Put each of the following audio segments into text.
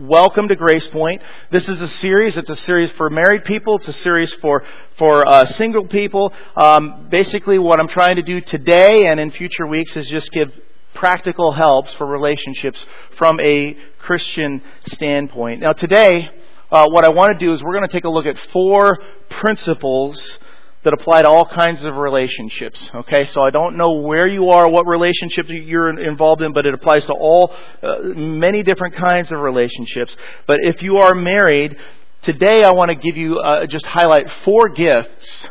welcome to Grace Point. This is a series. It's a series for married people. It's a series for for uh, single people. Um, basically, what I'm trying to do today and in future weeks is just give practical helps for relationships from a Christian standpoint. Now, today, uh, what I want to do is we're going to take a look at four principles that apply to all kinds of relationships. Okay, so I don't know where you are, what relationship you're involved in, but it applies to all, uh, many different kinds of relationships. But if you are married, today I want to give you, uh, just highlight four gifts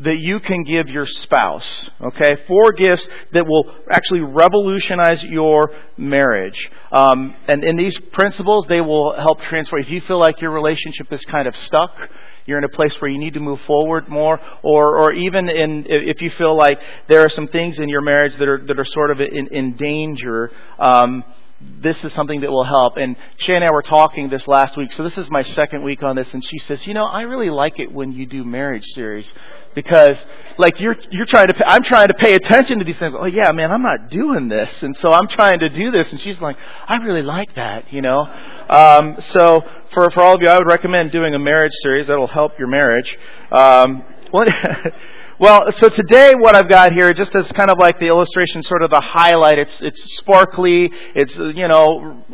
that you can give your spouse. Okay, four gifts that will actually revolutionize your marriage. Um, and in these principles, they will help transform. If you feel like your relationship is kind of stuck, you're in a place where you need to move forward more, or, or even in, if you feel like there are some things in your marriage that are, that are sort of in, in danger, um, this is something that will help. And Shay and I were talking this last week, so this is my second week on this, and she says, you know, I really like it when you do marriage series because, like, you're you're trying to, pay, I'm trying to pay attention to these things. Oh yeah, man, I'm not doing this, and so I'm trying to do this, and she's like, I really like that, you know. Um, so for for all of you, I would recommend doing a marriage series that'll help your marriage. Um, Well, so today what I've got here, just as kind of like the illustration, sort of the highlight, it's, it's sparkly, it's, you know,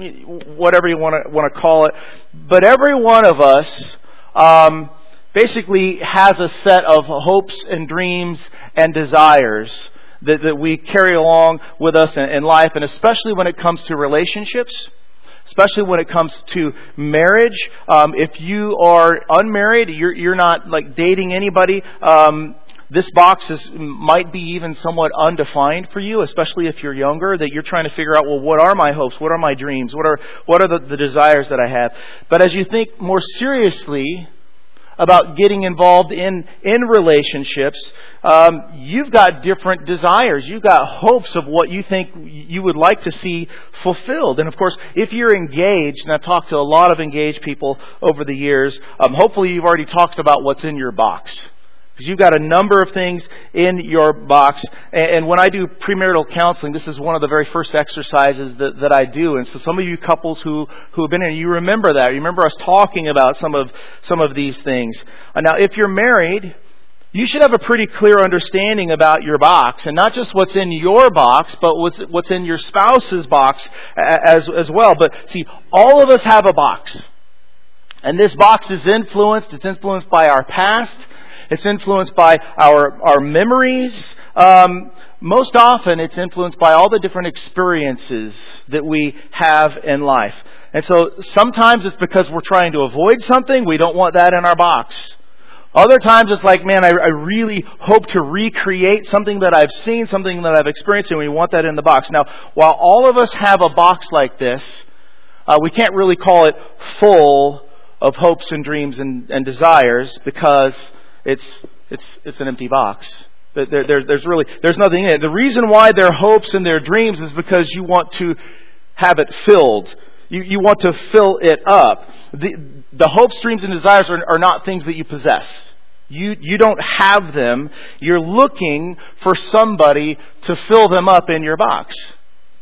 whatever you want to, want to call it. But every one of us, um, basically has a set of hopes and dreams and desires that, that we carry along with us in, in life, and especially when it comes to relationships especially when it comes to marriage. Um, if you are unmarried, you're, you're not like dating anybody. Um, this box is, might be even somewhat undefined for you, especially if you're younger, that you're trying to figure out, well, what are my hopes? What are my dreams? What are, what are the, the desires that I have? But as you think more seriously about getting involved in, in relationships, um, you've got different desires. You've got hopes of what you think you would like to see fulfilled. And of course, if you're engaged, and I've talked to a lot of engaged people over the years, um, hopefully you've already talked about what's in your box. Because you've got a number of things in your box. And when I do premarital counseling, this is one of the very first exercises that, that I do. And so some of you couples who, who have been here, you remember that. You remember us talking about some of, some of these things. Uh, now, if you're married, you should have a pretty clear understanding about your box. And not just what's in your box, but what's, what's in your spouse's box as, as well. But see, all of us have a box. And this box is influenced, it's influenced by our past, it's influenced by our, our memories. Um, most often, it's influenced by all the different experiences that we have in life. And so sometimes it's because we're trying to avoid something. We don't want that in our box. Other times it's like, man, I, I, really hope to recreate something that I've seen, something that I've experienced, and we want that in the box. Now, while all of us have a box like this, uh, we can't really call it full of hopes and dreams and, and desires because it's, it's, it's an empty box. There, there, there's really, there's nothing in it. The reason why their hopes and their dreams is because you want to have it filled. You, you want to fill it up. The, the hopes, dreams, and desires are, are not things that you possess. You, you don't have them. You're looking for somebody to fill them up in your box.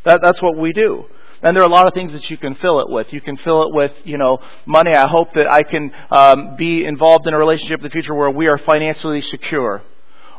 That, that's what we do. And there are a lot of things that you can fill it with. You can fill it with, you know, money. I hope that I can um, be involved in a relationship in the future where we are financially secure.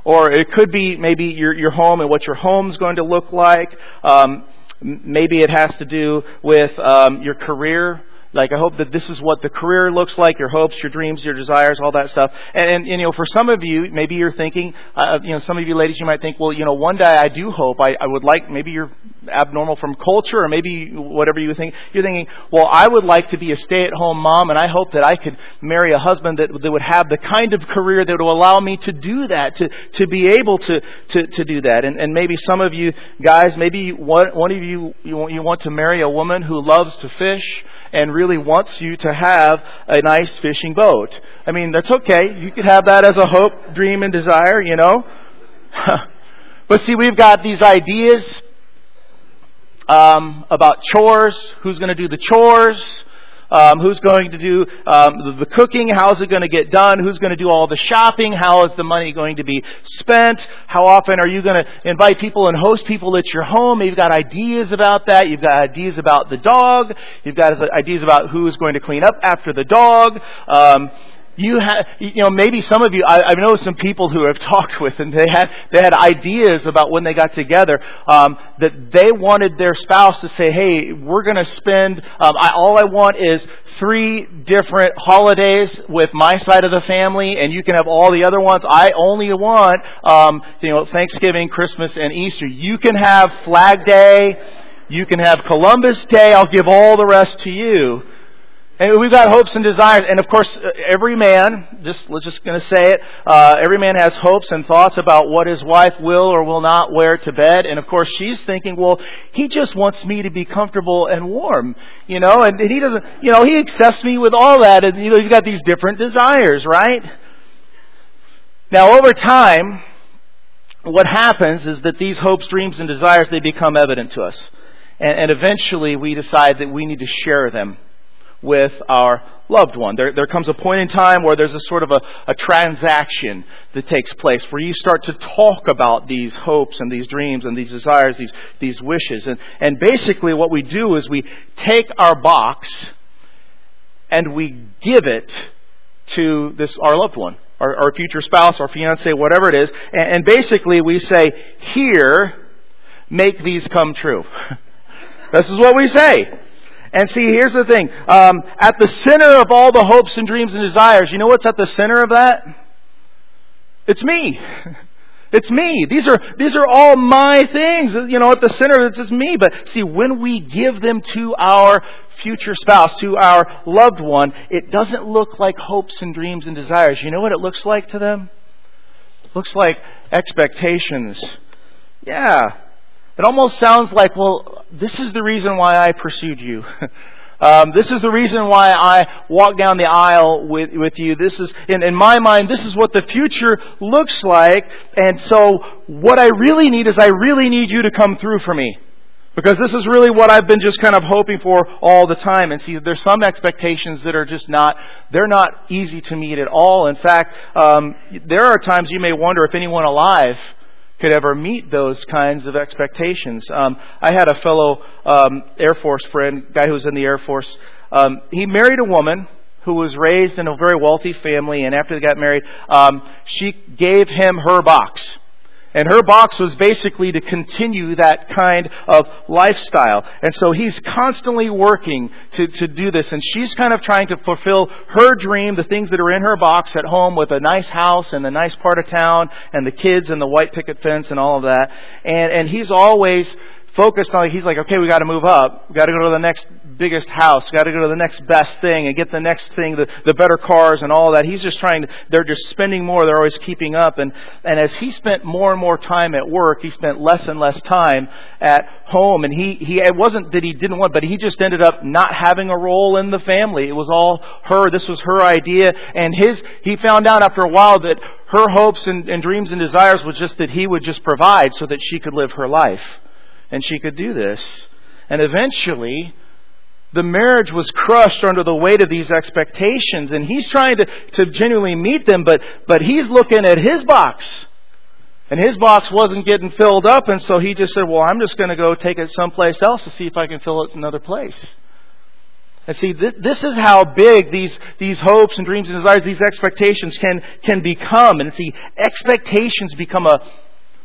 Or it could be maybe your, your home and what your home's going to look like. Um, maybe it has to do with um, your career. Like, I hope that this is what the career looks like, your hopes, your dreams, your desires, all that stuff. And, and, you know, for some of you, maybe you're thinking, uh, you know, some of you ladies, you might think, well, you know, one day I do hope, I, I would like, maybe you're abnormal from culture, or maybe whatever you think, you're thinking, well, I would like to be a stay-at-home mom, and I hope that I could marry a husband that, that would have the kind of career that would allow me to do that, to, to be able to, to, to do that. And, and maybe some of you guys, maybe one, one of you, you want, you want to marry a woman who loves to fish, and really wants you to have a nice fishing boat. I mean, that's okay. You could have that as a hope, dream, and desire, you know. but see, we've got these ideas um, about chores. Who's going to do the chores? Um, who's going to do um, the, cooking? How's it going to get done? Who's going to do all the shopping? How is the money going to be spent? How often are you going to invite people and host people at your home? You've got ideas about that. You've got ideas about the dog. You've got ideas about who's going to clean up after the dog. Um, you have, you know, maybe some of you, I, I know some people who I've talked with and they had, they had ideas about when they got together, um, that they wanted their spouse to say, hey, we're gonna spend, um, I, all I want is three different holidays with my side of the family and you can have all the other ones. I only want, um, you know, Thanksgiving, Christmas, and Easter. You can have Flag Day, you can have Columbus Day, I'll give all the rest to you. And we've got hopes and desires, and of course, every man, just let's just to say it, uh, every man has hopes and thoughts about what his wife will or will not wear to bed. And of course, she's thinking, well, he just wants me to be comfortable and warm, you know, and, and he doesn't, you know, he accepts me with all that, and you know, you've got these different desires, right? Now, over time, what happens is that these hopes, dreams, and desires they become evident to us, and, and eventually we decide that we need to share them with our loved one. There, there comes a point in time where there's a sort of a, a transaction that takes place where you start to talk about these hopes and these dreams and these desires, these, these wishes. And, and basically what we do is we take our box and we give it to this, our loved one. Our, our future spouse, our fiance, whatever it is, and, and basically we say, here, make these come true. this is what we say. And see, here's the thing. Um, at the center of all the hopes and dreams and desires, you know what's at the center of that? It's me. It's me. These are, these are all my things. You know, at the center it's me. But see, when we give them to our future spouse, to our loved one, it doesn't look like hopes and dreams and desires. You know what it looks like to them? It looks like expectations. Yeah, it almost sounds like, well, this is the reason why I pursued you. um, this is the reason why I walked down the aisle with, with you. This is, in, in my mind, this is what the future looks like. And so what I really need is I really need you to come through for me. Because this is really what I've been just kind of hoping for all the time. And see, there's some expectations that are just not, they're not easy to meet at all. In fact, um, there are times you may wonder if anyone alive could ever meet those kinds of expectations. Um, I had a fellow um, Air Force friend, guy who was in the Air Force. Um, he married a woman who was raised in a very wealthy family, and after they got married, um, she gave him her box. And her box was basically to continue that kind of lifestyle. And so he's constantly working to, to do this. And she's kind of trying to fulfill her dream, the things that are in her box at home with a nice house and a nice part of town and the kids and the white picket fence and all of that. And, and he's always focused on, he's like, okay, we gotta move up. We gotta go to the next biggest house. Gotta go to the next best thing and get the next thing, the, the better cars and all that. He's just trying to, they're just spending more. They're always keeping up. And, and as he spent more and more time at work, he spent less and less time at home. And he, he, it wasn't that he didn't want, but he just ended up not having a role in the family. It was all her. This was her idea. And his, he found out after a while that her hopes and, and dreams and desires was just that he would just provide so that she could live her life and she could do this. And eventually, the marriage was crushed under the weight of these expectations, and he's trying to, to genuinely meet them, but, but he's looking at his box. And his box wasn't getting filled up, and so he just said, Well, I'm just going to go take it someplace else to see if I can fill it another place. And see, this, this is how big these, these hopes and dreams and desires, these expectations can, can become. And see, expectations become a,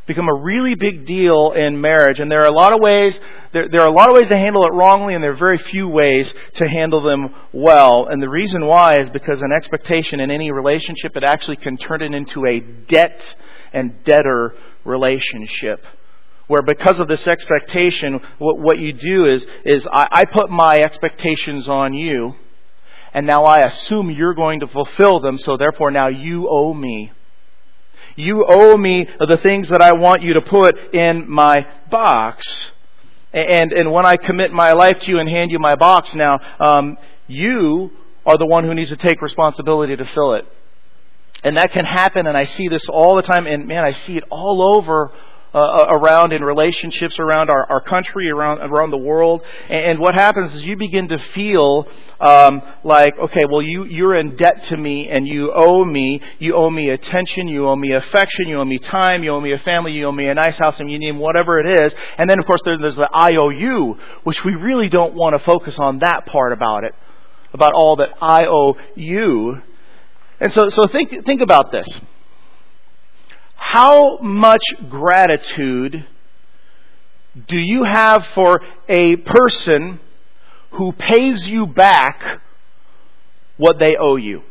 become a really big deal in marriage. And there are a lot of ways, there, there are a lot of ways to handle it wrongly, and there are very few ways to handle them well. And the reason why is because an expectation in any relationship, it actually can turn it into a debt and debtor relationship where because of this expectation, what, what you do is, is I, I, put my expectations on you, and now I assume you're going to fulfill them, so therefore now you owe me. You owe me the things that I want you to put in my box. And, and when I commit my life to you and hand you my box now, um, you are the one who needs to take responsibility to fill it. And that can happen, and I see this all the time, and man, I see it all over uh, around in relationships around our, our country, around around the world. And, and what happens is you begin to feel um, like, okay, well, you you're in debt to me, and you owe me. You owe me attention. You owe me affection. You owe me time. You owe me a family. You owe me a nice house, and you name whatever it is. And then, of course, there, there's the IOU, which we really don't want to focus on that part about it, about all that I owe you. And so, so think think about this. How much gratitude do you have for a person who pays you back what they owe you?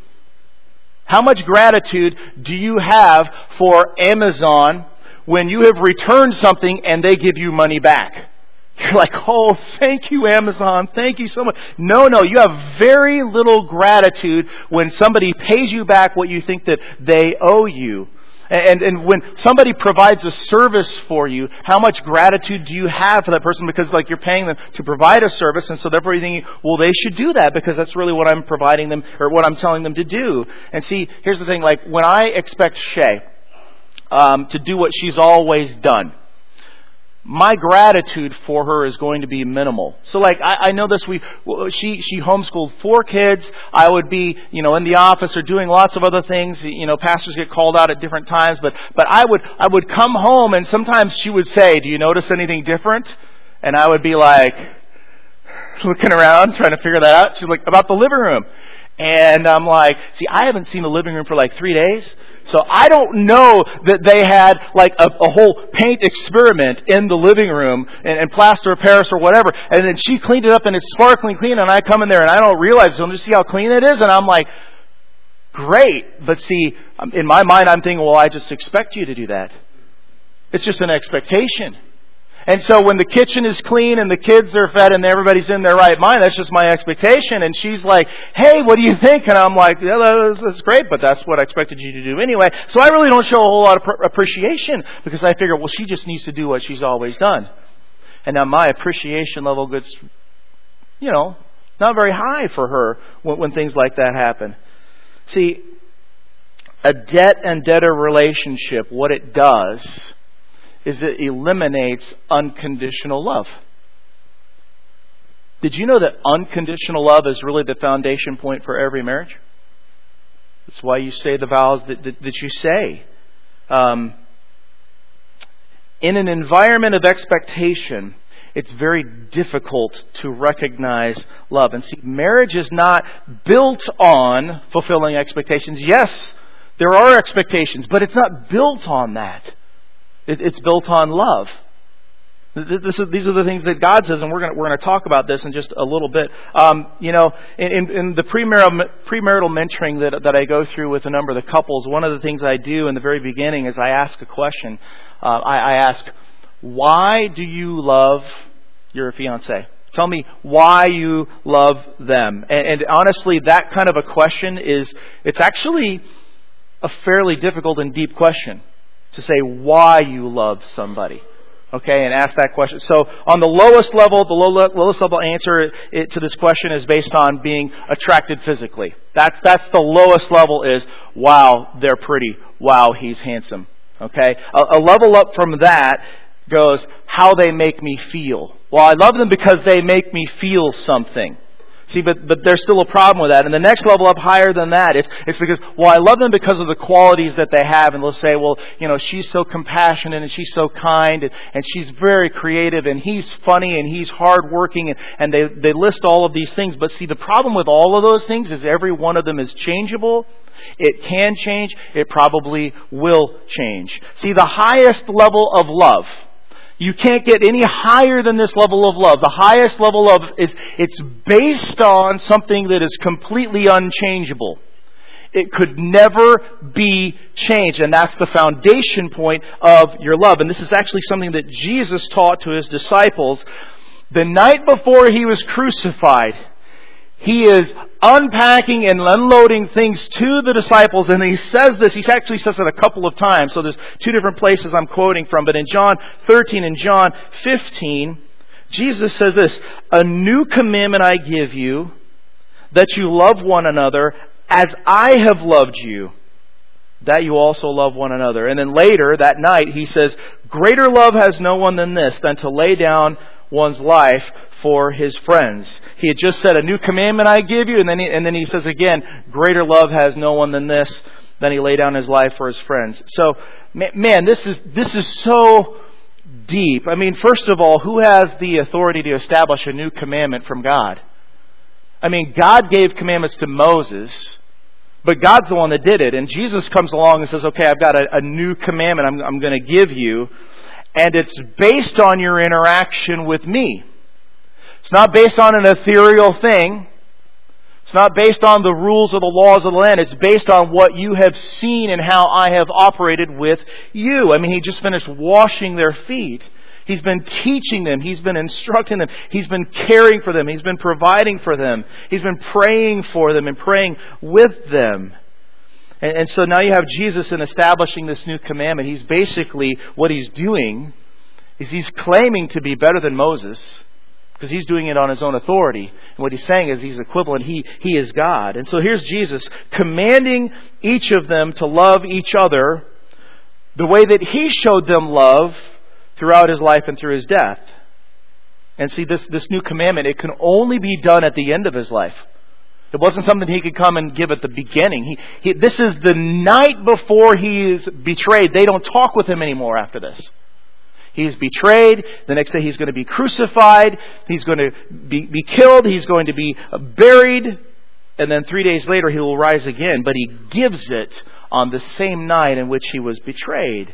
How much gratitude do you have for Amazon when you have returned something and they give you money back? You're like, oh, thank you, Amazon. Thank you so much. No, no, you have very little gratitude when somebody pays you back what you think that they owe you. And, and when somebody provides a service for you, how much gratitude do you have for that person? Because like you're paying them to provide a service, and so therefore you think, well, they should do that because that's really what I'm providing them or what I'm telling them to do. And see, here's the thing: like when I expect Shay um, to do what she's always done my gratitude for her is going to be minimal. So like, I, I know this, we, she, she homeschooled four kids. I would be, you know, in the office or doing lots of other things. You know, pastors get called out at different times, but, but I would, I would come home and sometimes she would say, do you notice anything different? And I would be like, looking around, trying to figure that out. She's like, about the living room. And I'm like, see, I haven't seen the living room for like three days. So I don't know that they had like a, a whole paint experiment in the living room and, and, plaster of Paris or whatever. And then she cleaned it up and it's sparkling clean and I come in there and I don't realize it. So I'm just see how clean it is. And I'm like, great. But see, um, in my mind, I'm thinking, well, I just expect you to do that. It's just an expectation. And so when the kitchen is clean and the kids are fed and everybody's in their right mind, that's just my expectation. And she's like, hey, what do you think? And I'm like, yeah, that's, that's great, but that's what I expected you to do anyway. So I really don't show a whole lot of appreciation because I figure, well, she just needs to do what she's always done. And now my appreciation level gets, you know, not very high for her when, when things like that happen. See, a debt and debtor relationship, what it does is it eliminates unconditional love. Did you know that unconditional love is really the foundation point for every marriage? That's why you say the vows that, that, that you say. Um, in an environment of expectation, it's very difficult to recognize love. And see, marriage is not built on fulfilling expectations. Yes, there are expectations, but it's not built on that. It, it's built on love. Is, these are the things that God says, and we're going we're to talk about this in just a little bit. Um, you know, in, in the premarital, premarital mentoring that, that I go through with a number of the couples, one of the things I do in the very beginning is I ask a question. Uh, I, I ask, why do you love your fiance? Tell me why you love them. And, and honestly, that kind of a question is, it's actually a fairly difficult and deep question to say why you love somebody. Okay, and ask that question. So on the lowest level, the low, lowest level answer to this question is based on being attracted physically. That's, that's the lowest level is, wow, they're pretty. Wow, he's handsome. Okay? A, a level up from that goes, how they make me feel. Well, I love them because they make me feel something. See, but, but there's still a problem with that. And the next level up higher than that, it's, it's because, well, I love them because of the qualities that they have. And they'll say, well, you know, she's so compassionate and she's so kind and, and she's very creative and he's funny and he's hardworking and, and they, they list all of these things. But see, the problem with all of those things is every one of them is changeable. It can change. It probably will change. See, the highest level of love, you can't get any higher than this level of love. The highest level of is it's based on something that is completely unchangeable. It could never be changed. And that's the foundation point of your love. And this is actually something that Jesus taught to his disciples the night before he was crucified he is unpacking and unloading things to the disciples, and he says this, he actually says it a couple of times, so there's two different places I'm quoting from, but in John 13 and John 15, Jesus says this, A new commandment I give you, that you love one another as I have loved you. that you also love one another. And then later that night he says, greater love has no one than this, than to lay down one's life for his friends. He had just said, a new commandment I give you, and then he, and then he says again, greater love has no one than this, than he lay down his life for his friends. So, man, this is, this is so deep. I mean, first of all, who has the authority to establish a new commandment from God? I mean, God gave commandments to Moses, but God's the one that did it. And Jesus comes along and says, okay, I've got a, a new commandment I'm, I'm going to give you, and it's based on your interaction with me. It's not based on an ethereal thing. It's not based on the rules or the laws of the land. It's based on what you have seen and how I have operated with you. I mean, he just finished washing their feet. He's been teaching them. He's been instructing them. He's been caring for them. He's been providing for them. He's been praying for them and praying with them. And, and so now you have Jesus in establishing this new commandment. He's basically, what he's doing is he's claiming to be better than Moses because he's doing it on his own authority. And what he's saying is he's equivalent. He, he is God. And so here's Jesus commanding each of them to love each other the way that he showed them love throughout his life and through his death. And see, this, this new commandment, it can only be done at the end of his life. It wasn't something he could come and give at the beginning. He, he, this is the night before he is betrayed. They don't talk with him anymore after this. He's betrayed. The next day he's going to be crucified. He's going to be, be killed. He's going to be buried. And then three days later he will rise again. But he gives it on the same night in which he was betrayed.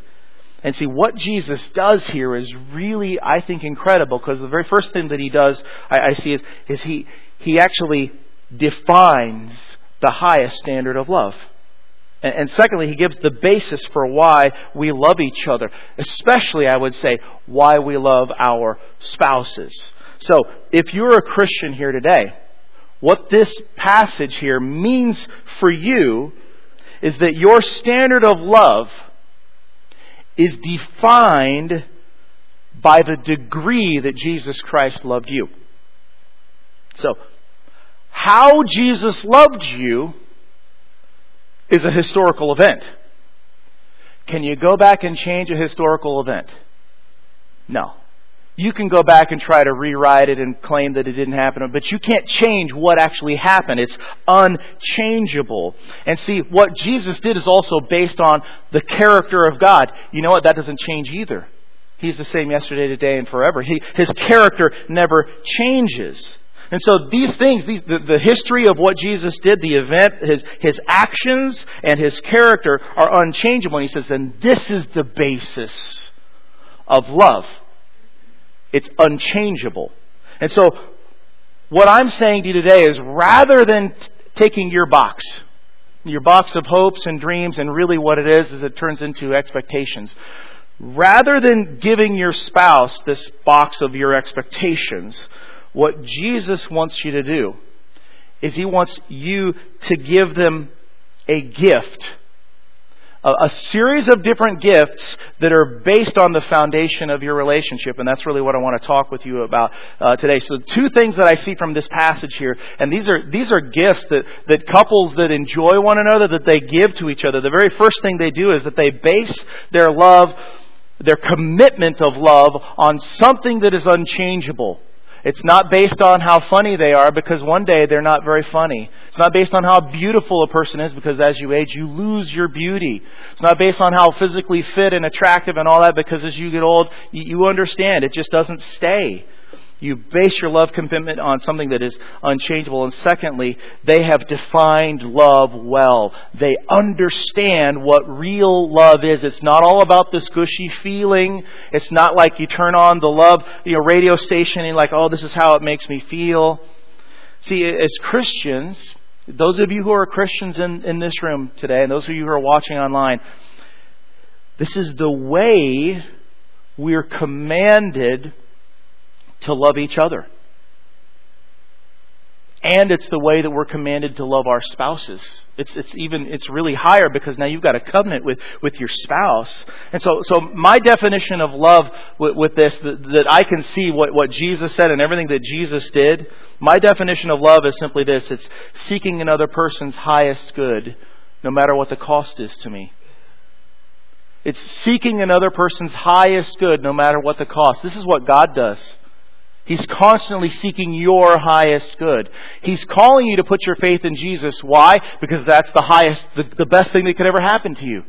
And see, what Jesus does here is really, I think, incredible because the very first thing that he does, I, I see, is, is he, he actually defines the highest standard of love. And, secondly, he gives the basis for why we love each other, especially, I would say, why we love our spouses. So, if you're a Christian here today, what this passage here means for you is that your standard of love is defined by the degree that Jesus Christ loved you. So, how Jesus loved you is a historical event. Can you go back and change a historical event? No. You can go back and try to rewrite it and claim that it didn't happen, but you can't change what actually happened. It's unchangeable. And see, what Jesus did is also based on the character of God. You know what? That doesn't change either. He's the same yesterday, today, and forever. He, his character never changes. And so these things, these, the, the history of what Jesus did, the event, his, his actions, and his character are unchangeable. And he says, and this is the basis of love. It's unchangeable. And so, what I'm saying to you today is rather than t- taking your box, your box of hopes and dreams, and really what it is, is it turns into expectations. Rather than giving your spouse this box of your expectations, what Jesus wants you to do is He wants you to give them a gift. A, a, series of different gifts that are based on the foundation of your relationship, and that's really what I want to talk with you about uh, today. So, two things that I see from this passage here, and these are these are gifts that that couples that enjoy one another that they give to each other. The very first thing they do is that they base their love, their commitment of love, on something that is unchangeable. It's not based on how funny they are because one day they're not very funny. It's not based on how beautiful a person is because as you age you lose your beauty. It's not based on how physically fit and attractive and all that because as you get old you understand it just doesn't stay. You base your love commitment on something that is unchangeable. And secondly, they have defined love well. They understand what real love is. It's not all about this gushy feeling. It's not like you turn on the love you know, radio station and like, oh, this is how it makes me feel. See, as Christians, those of you who are Christians in, in this room today, and those of you who are watching online, this is the way we're commanded to love each other. And it's the way that we're commanded to love our spouses. It's, it's even, it's really higher because now you've got a covenant with, with your spouse. And so, so my definition of love with, with this, that, that I can see what, what Jesus said and everything that Jesus did, my definition of love is simply this. It's seeking another person's highest good no matter what the cost is to me. It's seeking another person's highest good no matter what the cost. This is what God does. He's constantly seeking your highest good. He's calling you to put your faith in Jesus. Why? Because that's the highest, the, the best thing that could ever happen to you.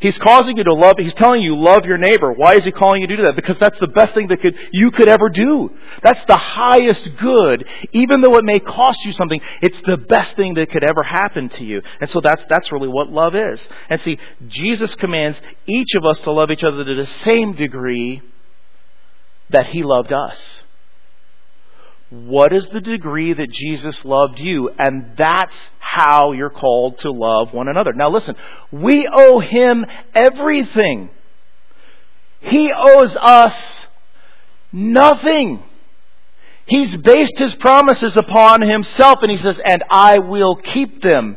He's causing you to love, he's telling you love your neighbor. Why is he calling you to do that? Because that's the best thing that could, you could ever do. That's the highest good. Even though it may cost you something, it's the best thing that could ever happen to you. And so that's, that's really what love is. And see, Jesus commands each of us to love each other to the same degree that he loved us. What is the degree that Jesus loved you? And that's how you're called to love one another. Now listen, we owe Him everything. He owes us nothing. He's based His promises upon Himself and He says, and I will keep them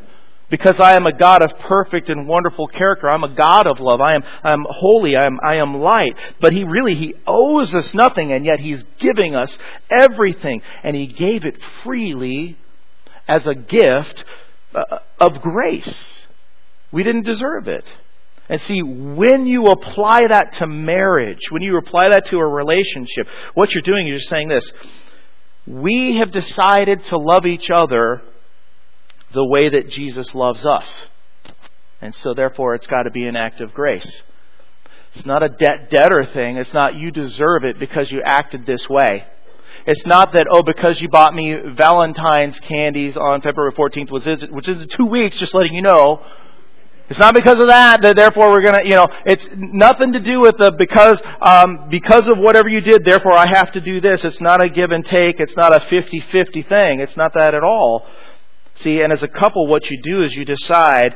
because I am a God of perfect and wonderful character. I'm a God of love. I am, I am holy. I am, I am light. But He really, He owes us nothing and yet He's giving us everything. And He gave it freely as a gift uh, of grace. We didn't deserve it. And see, when you apply that to marriage, when you apply that to a relationship, what you're doing is you're saying this. We have decided to love each other the way that Jesus loves us. And so therefore it's got to be an act of grace. It's not a debt debtor thing. It's not you deserve it because you acted this way. It's not that, oh, because you bought me Valentine's candies on February 14th, which is, two weeks, just letting you know. It's not because of that that therefore we're gonna, you know, it's nothing to do with the because, um, because of whatever you did, therefore I have to do this. It's not a give and take. It's not a 50-50 thing. It's not that at all. See, and as a couple, what you do is you decide,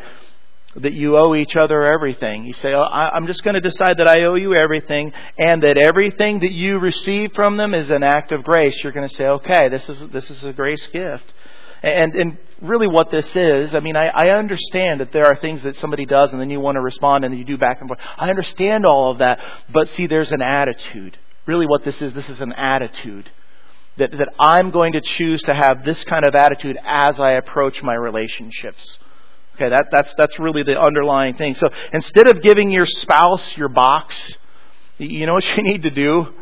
that you owe each other everything. You say, oh, I'm just going to decide that I owe you everything and that everything that you receive from them is an act of grace. You're going to say, okay, this is, this is a grace gift. And, and really what this is, I mean, I, I understand that there are things that somebody does and then you want to respond and you do back and forth. I understand all of that. But see, there's an attitude. Really what this is, this is an attitude. That, that I'm going to choose to have this kind of attitude as I approach my relationships. Okay, that, that's, that's really the underlying thing. So instead of giving your spouse your box, you know what you need to do?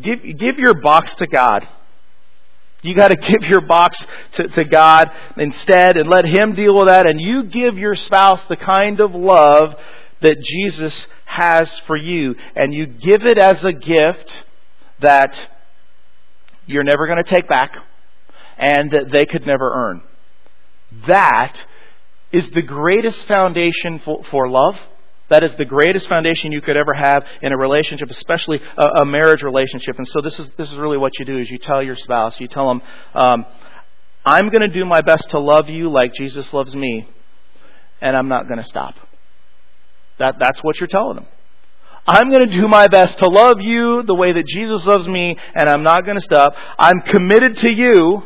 Give, give your box to God. You got to give your box to, to God instead and let Him deal with that. And you give your spouse the kind of love that Jesus has for you. And you give it as a gift that you're never going to take back and that they could never earn. That is the greatest foundation for, for love. That is the greatest foundation you could ever have in a relationship, especially a, a, marriage relationship. And so this is this is really what you do: is you tell your spouse, you tell them, um, "I'm going to do my best to love you like Jesus loves me, and I'm not going to stop." That that's what you're telling them. I'm going to do my best to love you the way that Jesus loves me, and I'm not going to stop. I'm committed to you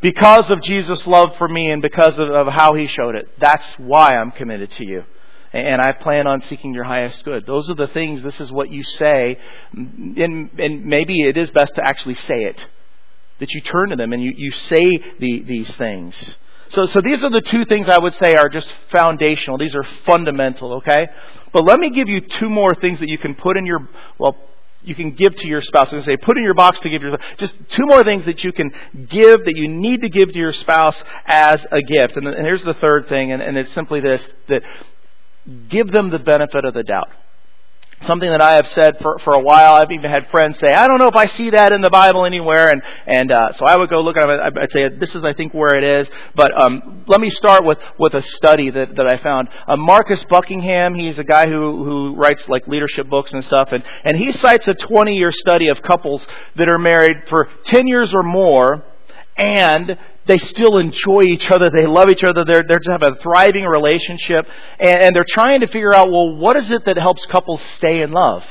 because of Jesus' love for me and because of, of how he showed it. That's why I'm committed to you. And I plan on seeking your highest good. Those are the things, this is what you say. And, and maybe it is best to actually say it. That you turn to them and you, you say the, these things. So, so these are the two things I would say are just foundational. These are fundamental, okay? But let me give you two more things that you can put in your, well, you can give to your spouse. And say, put in your box to give your just two more things that you can give that you need to give to your spouse as a gift. And, and here's the third thing, and, and it's simply this: that give them the benefit of the doubt something that I have said for, for a while. I've even had friends say, I don't know if I see that in the Bible anywhere. And, and uh, so I would go look at it. I'd say, this is, I think, where it is. But um, let me start with, with a study that, that I found. Uh, Marcus Buckingham, he's a guy who, who writes like leadership books and stuff. And, and he cites a 20 year study of couples that are married for 10 years or more and they still enjoy each other. They love each other. They're, they're just have a thriving relationship. And, and they're trying to figure out, well, what is it that helps couples stay in love?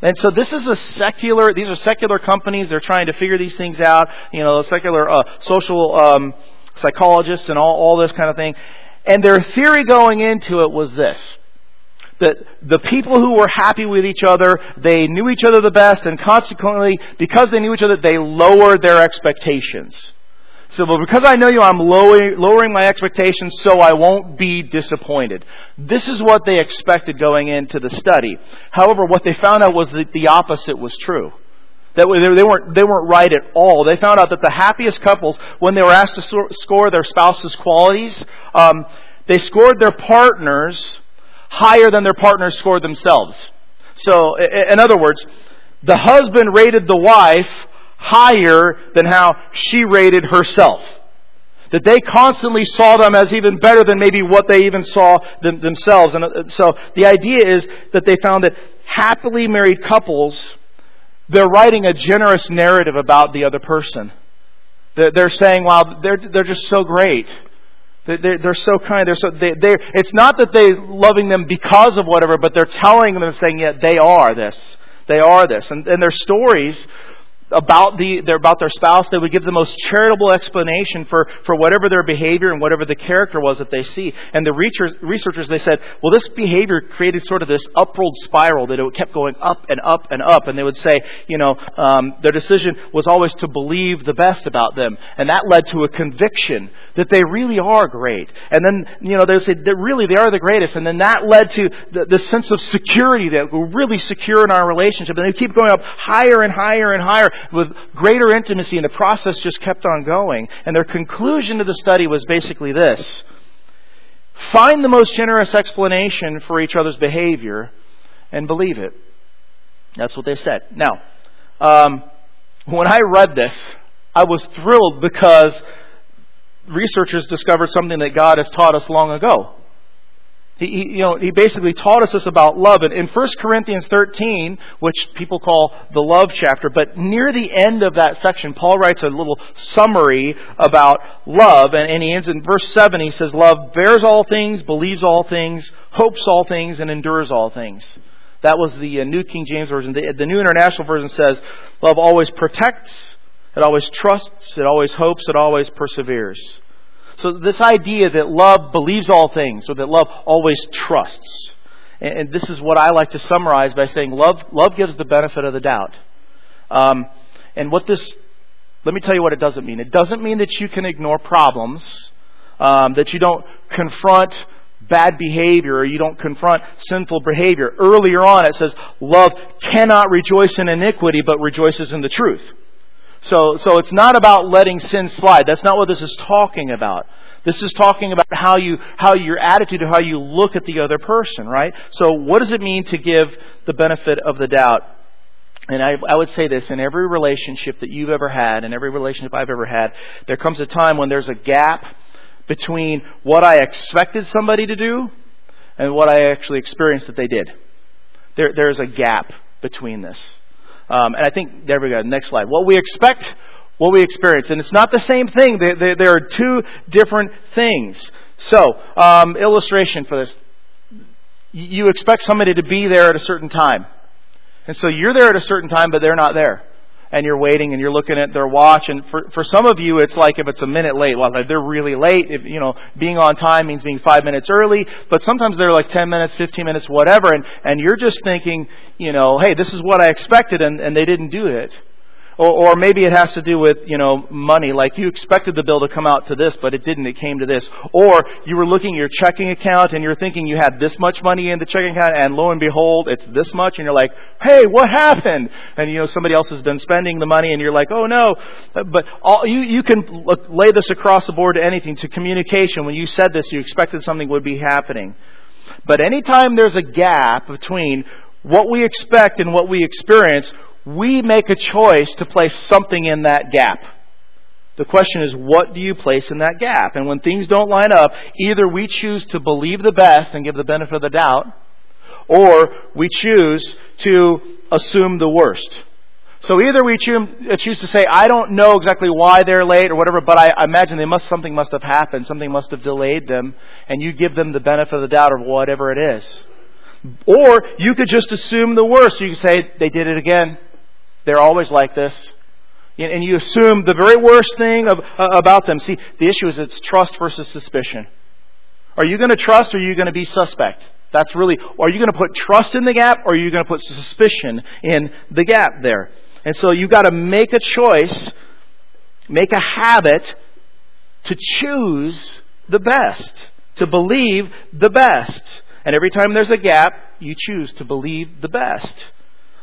And so this is a secular, these are secular companies. They're trying to figure these things out. You know, secular uh, social um, psychologists and all, all this kind of thing. And their theory going into it was this. That the people who were happy with each other, they knew each other the best, and consequently, because they knew each other, they lowered their expectations. So, well, because I know you, I'm lowering, lowering my expectations so I won't be disappointed. This is what they expected going into the study. However, what they found out was that the opposite was true. That they weren't, they weren't right at all. They found out that the happiest couples, when they were asked to score their spouse's qualities, um, they scored their partners higher than their partners scored themselves. So, in other words, the husband rated the wife higher than how she rated herself. That they constantly saw them as even better than maybe what they even saw them, themselves. And uh, so the idea is that they found that happily married couples, they're writing a generous narrative about the other person. They're, saying, wow, they're, they're just so great. They're, they're so kind. They're so, they, they're, it's not that they're loving them because of whatever, but they're telling them and saying, yeah, they are this. They are this. And, and their stories about the about their spouse, they would give the most charitable explanation for, for whatever their behavior and whatever the character was that they see. And the researchers they said, well, this behavior created sort of this upward spiral that it kept going up and up and up. And they would say, you know, um, their decision was always to believe the best about them, and that led to a conviction that they really are great. And then you know they would say that really they are the greatest, and then that led to the, the sense of security that we're really secure in our relationship. And they keep going up higher and higher and higher with greater intimacy, and the process just kept on going. And their conclusion to the study was basically this find the most generous explanation for each other's behavior and believe it. That's what they said. Now, um, when I read this, I was thrilled because researchers discovered something that God has taught us long ago. He, he, you know, he basically taught us this about love. And in 1 Corinthians 13, which people call the love chapter, but near the end of that section, Paul writes a little summary about love. And, and he ends in verse 7. He says, Love bears all things, believes all things, hopes all things, and endures all things. That was the uh, New King James Version. The, the New International Version says, Love always protects, it always trusts, it always hopes, it always perseveres. So this idea that love believes all things, or that love always trusts. And, this is what I like to summarize by saying love, love gives the benefit of the doubt. Um, and what this, let me tell you what it doesn't mean. It doesn't mean that you can ignore problems, um, that you don't confront bad behavior or you don't confront sinful behavior. Earlier on it says, love cannot rejoice in iniquity, but rejoices in the truth. So, so it's not about letting sin slide. That's not what this is talking about. This is talking about how you, how your attitude, how you look at the other person, right? So what does it mean to give the benefit of the doubt? And I, I would say this, in every relationship that you've ever had, in every relationship I've ever had, there comes a time when there's a gap between what I expected somebody to do and what I actually experienced that they did. There, there's a gap between this. Um, and I think, there we go, next slide. What we expect, what we experience. And it's not the same thing. There are two different things. So, um, illustration for this. You expect somebody to be there at a certain time. And so you're there at a certain time, but they're not there and you're waiting and you're looking at their watch. And for, for some of you, it's like if it's a minute late, well, they're really late. If, you know, being on time means being five minutes early, but sometimes they're like 10 minutes, 15 minutes, whatever. And, and you're just thinking, you know, hey, this is what I expected and, and they didn't do it. Or, or maybe it has to do with, you know, money. Like you expected the bill to come out to this, but it didn't. It came to this. Or you were looking at your checking account and you're thinking you had this much money in the checking account and lo and behold, it's this much and you're like, hey, what happened? And you know, somebody else has been spending the money and you're like, oh no. But all, you, you can lay this across the board to anything, to communication. When you said this, you expected something would be happening. But anytime there's a gap between what we expect and what we experience, we make a choice to place something in that gap. The question is, what do you place in that gap? And when things don't line up, either we choose to believe the best and give the benefit of the doubt, or we choose to assume the worst. So either we uh, choose to say, I don't know exactly why they're late or whatever, but I imagine they must, something must have happened, something must have delayed them, and you give them the benefit of the doubt of whatever it is. Or you could just assume the worst. You could say, they did it again. They're always like this. And you assume the very worst thing of, uh, about them. See, the issue is it's trust versus suspicion. Are you going to trust or are you going to be suspect? That's really, are you going to put trust in the gap or are you going to put suspicion in the gap there? And so you've got to make a choice, make a habit to choose the best, to believe the best. And every time there's a gap, you choose to believe the best.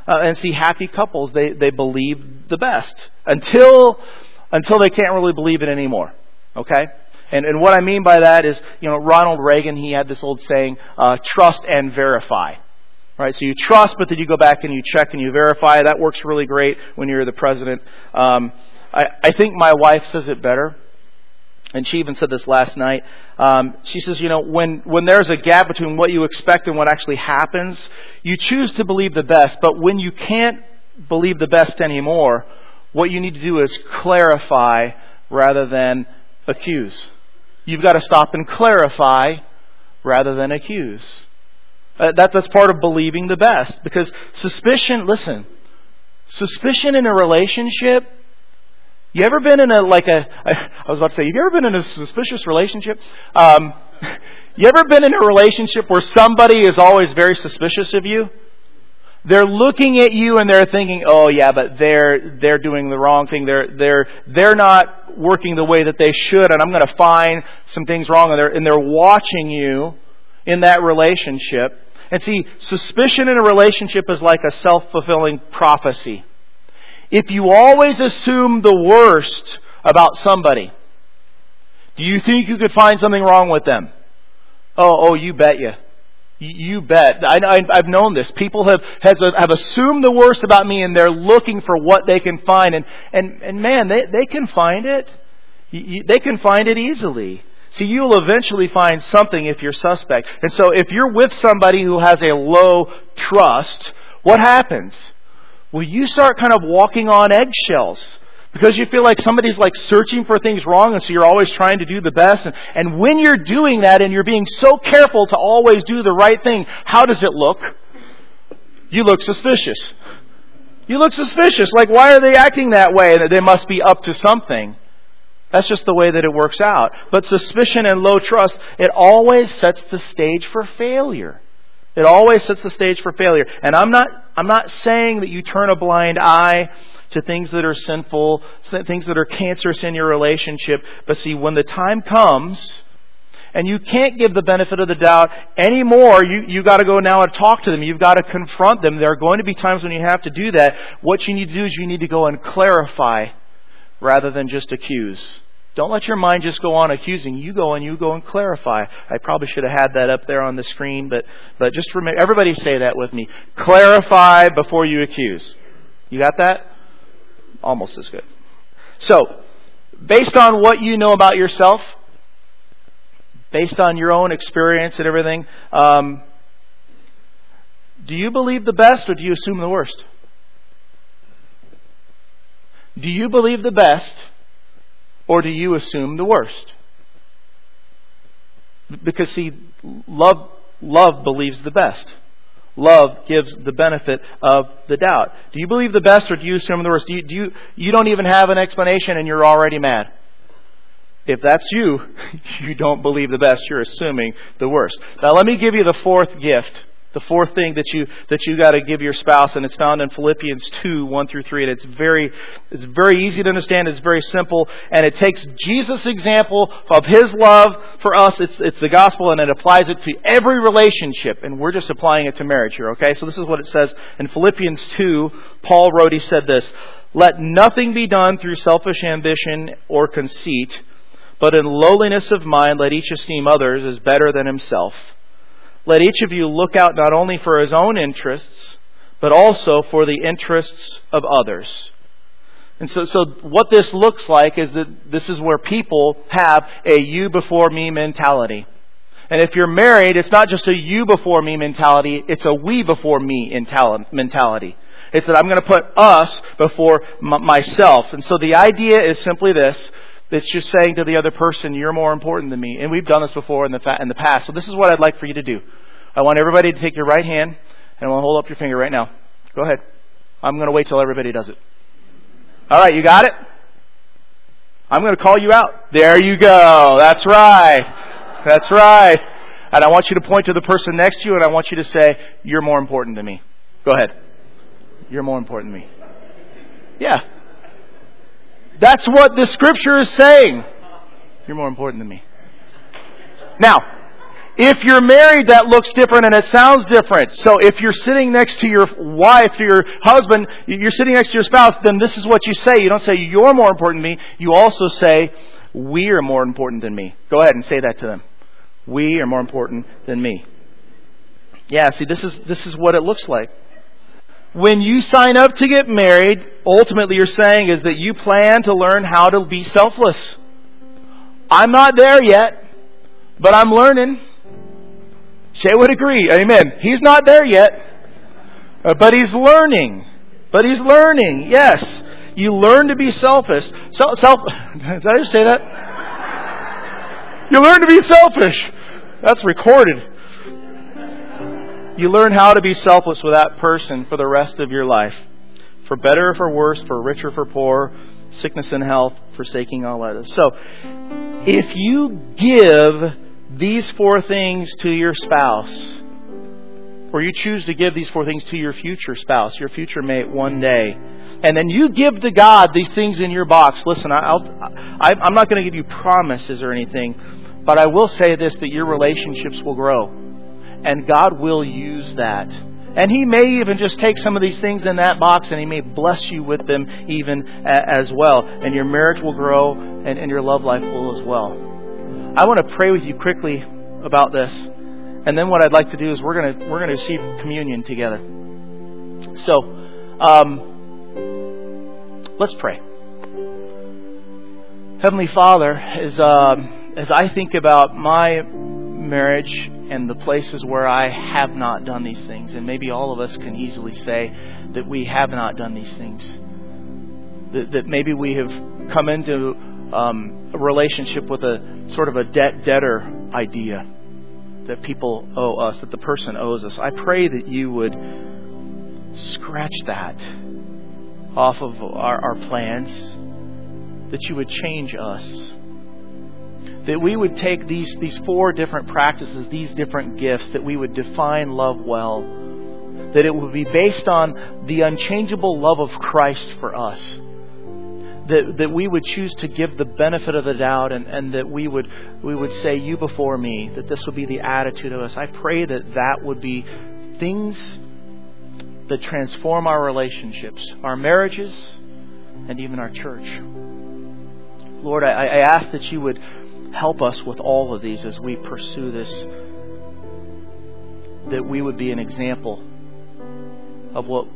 Uh, and see happy couples, they, they believe the best until, until they can't really believe it anymore. Okay? And, and what I mean by that is, you know, Ronald Reagan, he had this old saying, uh, trust and verify. Right, so you trust, but then you go back and you check and you verify. That works really great when you're the president. Um, I, I think my wife says it better and she even said this last night. Um, she says, you know, when when there's a gap between what you expect and what actually happens, you choose to believe the best. But when you can't believe the best anymore, what you need to do is clarify rather than accuse. You've got to stop and clarify rather than accuse. Uh, that, that's part of believing the best. Because suspicion, listen, suspicion in a relationship you ever been in a like a? I was about to say, have you ever been in a suspicious relationship? Um, you ever been in a relationship where somebody is always very suspicious of you? They're looking at you and they're thinking, "Oh yeah, but they're they're doing the wrong thing. They're they're they're not working the way that they should, and I'm going to find some things wrong." And they're and they're watching you in that relationship. And see, suspicion in a relationship is like a self-fulfilling prophecy if you always assume the worst about somebody, do you think you could find something wrong with them? Oh, oh, you bet you. You bet. I, I've known this. People have, has, have assumed the worst about me and they're looking for what they can find. And, and, and man, they, they can find it. You, They can find it easily. See, you'll eventually find something if you're suspect. And so if you're with somebody who has a low trust, what happens? Well, you start kind of walking on eggshells because you feel like somebody's like searching for things wrong and so you're always trying to do the best. And, and when you're doing that and you're being so careful to always do the right thing, how does it look? You look suspicious. You look suspicious. Like, why are they acting that way? They must be up to something. That's just the way that it works out. But suspicion and low trust, it always sets the stage for failure. It always sets the stage for failure. And I'm not, I'm not saying that you turn a blind eye to things that are sinful, things that are cancerous in your relationship. But see, when the time comes, and you can't give the benefit of the doubt anymore. You you got to go now and talk to them. You've got to confront them. There are going to be times when you have to do that. What you need to do is you need to go and clarify rather than just accuse. Don't let your mind just go on accusing. You go and you go and clarify. I probably should have had that up there on the screen, but, but just remember, everybody say that with me. Clarify before you accuse. You got that? Almost as good. So, based on what you know about yourself, based on your own experience and everything, um, do you believe the best or do you assume the worst? Do you believe the best or do you assume the worst? Because see, love, love believes the best. Love gives the benefit of the doubt. Do you believe the best or do you assume the worst? Do you, do you, you don't even have an explanation and you're already mad. If that's you, you don't believe the best. You're assuming the worst. Now let me give you the fourth gift the fourth thing that you that you got to give your spouse, and it's found in Philippians two one through three, and it's very it's very easy to understand. It's very simple, and it takes Jesus' example of His love for us. It's it's the gospel, and it applies it to every relationship, and we're just applying it to marriage here. Okay, so this is what it says in Philippians two. Paul wrote, he said this: "Let nothing be done through selfish ambition or conceit." But in lowliness of mind, let each esteem others as better than himself. Let each of you look out not only for his own interests, but also for the interests of others. And so, so what this looks like is that this is where people have a you before me mentality. And if you're married, it's not just a you before me mentality, it's a we before me mentality. It's that I'm going to put us before myself. And so the idea is simply this. It's just saying to the other person, you're more important than me. And we've done this before in the, fa- in the past. So this is what I'd like for you to do. I want everybody to take your right hand and I want to hold up your finger right now. Go ahead. I'm going to wait till everybody does it. All right, you got it? I'm going to call you out. There you go. That's right. That's right. And I want you to point to the person next to you and I want you to say, You're more important than me. Go ahead. You're more important than me. Yeah. That's what the scripture is saying. You're more important than me. Now, if you're married, that looks different and it sounds different. So if you're sitting next to your wife, your husband, you're sitting next to your spouse, then this is what you say. You don't say, you're more important than me. You also say, we are more important than me. Go ahead and say that to them. We are more important than me. Yeah, see, this is, this is what it looks like. When you sign up to get married, ultimately you're saying is that you plan to learn how to be selfless. I'm not there yet, but I'm learning. Shay would agree. Amen. He's not there yet, uh, but he's learning. But he's learning. Yes. You learn to be selfish. Self, self did I just say that? You learn to be selfish. That's recorded. You learn how to be selfless with that person for the rest of your life. For better or for worse, for richer or for poor, sickness and health, forsaking all others. So, if you give these four things to your spouse, or you choose to give these four things to your future spouse, your future mate one day, and then you give to God these things in your box. Listen, I'll, I, am not going to give you promises or anything, but I will say this that your relationships will grow. And God will use that. And He may even just take some of these things in that box and He may bless you with them even as well. And your marriage will grow and, and your love life will as well. I want to pray with you quickly about this. And then what I'd like to do is we're going to we're going to receive communion together. So, um, let's pray. Heavenly Father, as uh, as I think about my marriage and the places where I have not done these things, and maybe all of us can easily say that we have not done these things. That, that maybe we have come into um, a relationship with a sort of a debt debtor idea that people owe us, that the person owes us. I pray that you would scratch that off of our, our plans, that you would change us. That we would take these, these four different practices, these different gifts, that we would define love well. That it would be based on the unchangeable love of Christ for us that, that we would choose to give the benefit of the doubt and, and that we would, we would say, You before me, that this would be the attitude of us. I pray that that would be things that transform our relationships, our marriages, and even our church. Lord, I, I ask that you would help us with all of these as we pursue this, that we would be an example of what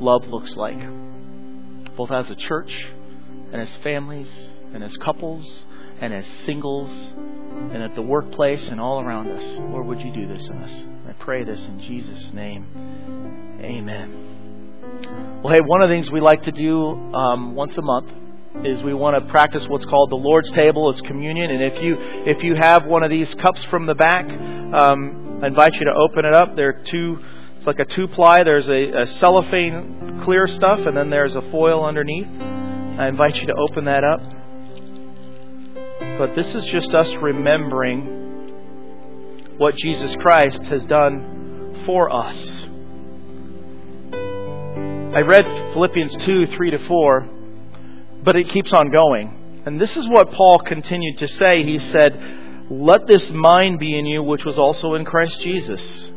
love looks like, both as a church and as families and as couples and as singles and at the workplace and all around us. Lord, would you do this in us? I pray this in Jesus' name. Amen. Well, hey, one of the things we like to do um, once a month is we want to practice what's called the Lord's table as communion. And if you if you have one of these cups from the back, um, I invite you to open it up. There are two. It's like a two ply. There's a, a cellophane clear stuff, and then there's a foil underneath. I invite you to open that up. But this is just us remembering what Jesus Christ has done for us. I read Philippians 2 3 to 4, but it keeps on going. And this is what Paul continued to say. He said, Let this mind be in you, which was also in Christ Jesus,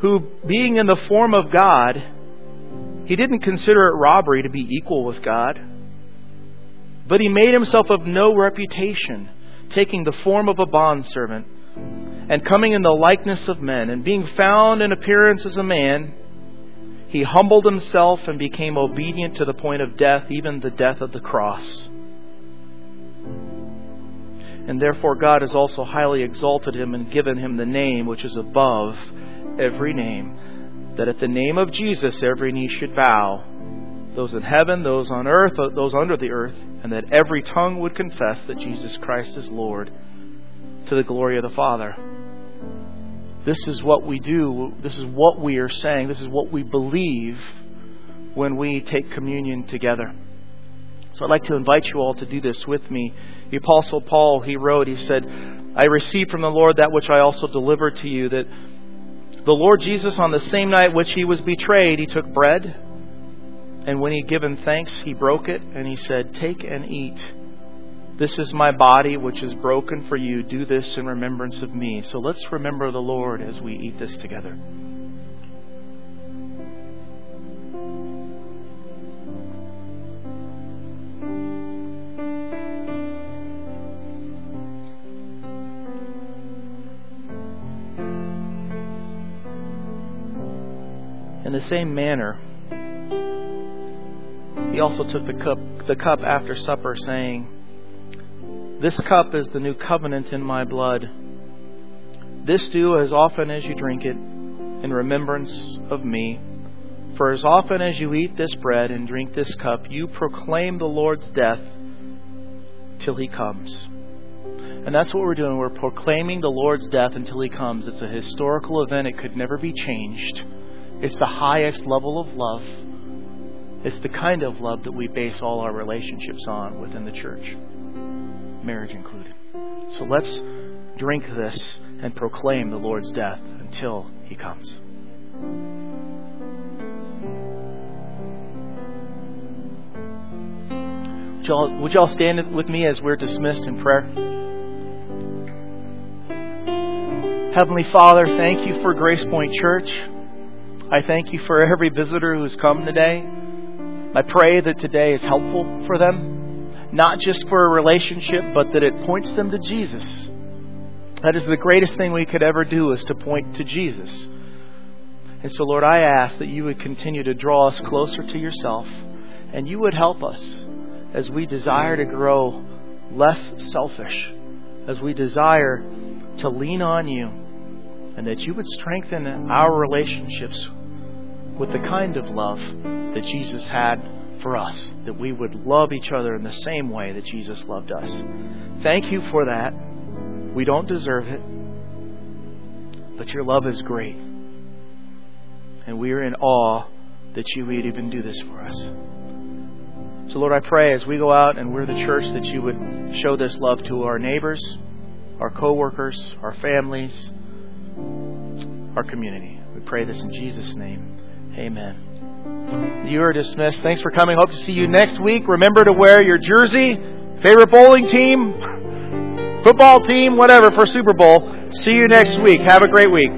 who, being in the form of God, he didn't consider it robbery to be equal with God, but he made himself of no reputation, taking the form of a bondservant, and coming in the likeness of men, and being found in appearance as a man, he humbled himself and became obedient to the point of death, even the death of the cross. And therefore, God has also highly exalted him and given him the name which is above every name that at the name of Jesus every knee should bow, those in heaven, those on earth, those under the earth, and that every tongue would confess that Jesus Christ is Lord to the glory of the Father. This is what we do. This is what we are saying. This is what we believe when we take communion together. So I'd like to invite you all to do this with me. The Apostle Paul, he wrote, he said, I received from the Lord that which I also delivered to you, that the Lord Jesus, on the same night which he was betrayed, he took bread, and when he had given thanks, he broke it, and he said, Take and eat. This is my body, which is broken for you. Do this in remembrance of me. So let's remember the Lord as we eat this together. In the same manner, he also took the cup, the cup after supper, saying, This cup is the new covenant in my blood. This do as often as you drink it in remembrance of me. For as often as you eat this bread and drink this cup, you proclaim the Lord's death till he comes. And that's what we're doing. We're proclaiming the Lord's death until he comes. It's a historical event, it could never be changed. It's the highest level of love. It's the kind of love that we base all our relationships on within the church, marriage included. So let's drink this and proclaim the Lord's death until he comes. Would y'all, would y'all stand with me as we're dismissed in prayer? Heavenly Father, thank you for Grace Point Church. I thank you for every visitor who's come today. I pray that today is helpful for them, not just for a relationship, but that it points them to Jesus. That is the greatest thing we could ever do is to point to Jesus. And so, Lord, I ask that you would continue to draw us closer to yourself and you would help us as we desire to grow less selfish, as we desire to lean on you, and that you would strengthen our relationships with the kind of love that Jesus had for us, that we would love each other in the same way that Jesus loved us. Thank you for that. We don't deserve it, but your love is great. And we are in awe that you would even do this for us. So, Lord, I pray as we go out and we're the church that you would show this love to our neighbors, our coworkers, our families, our community. We pray this in Jesus' name. Amen. You are dismissed. Thanks for coming. Hope to see you next week. Remember to wear your jersey, favorite bowling team, football team, whatever for Super Bowl. See you next week. Have a great week.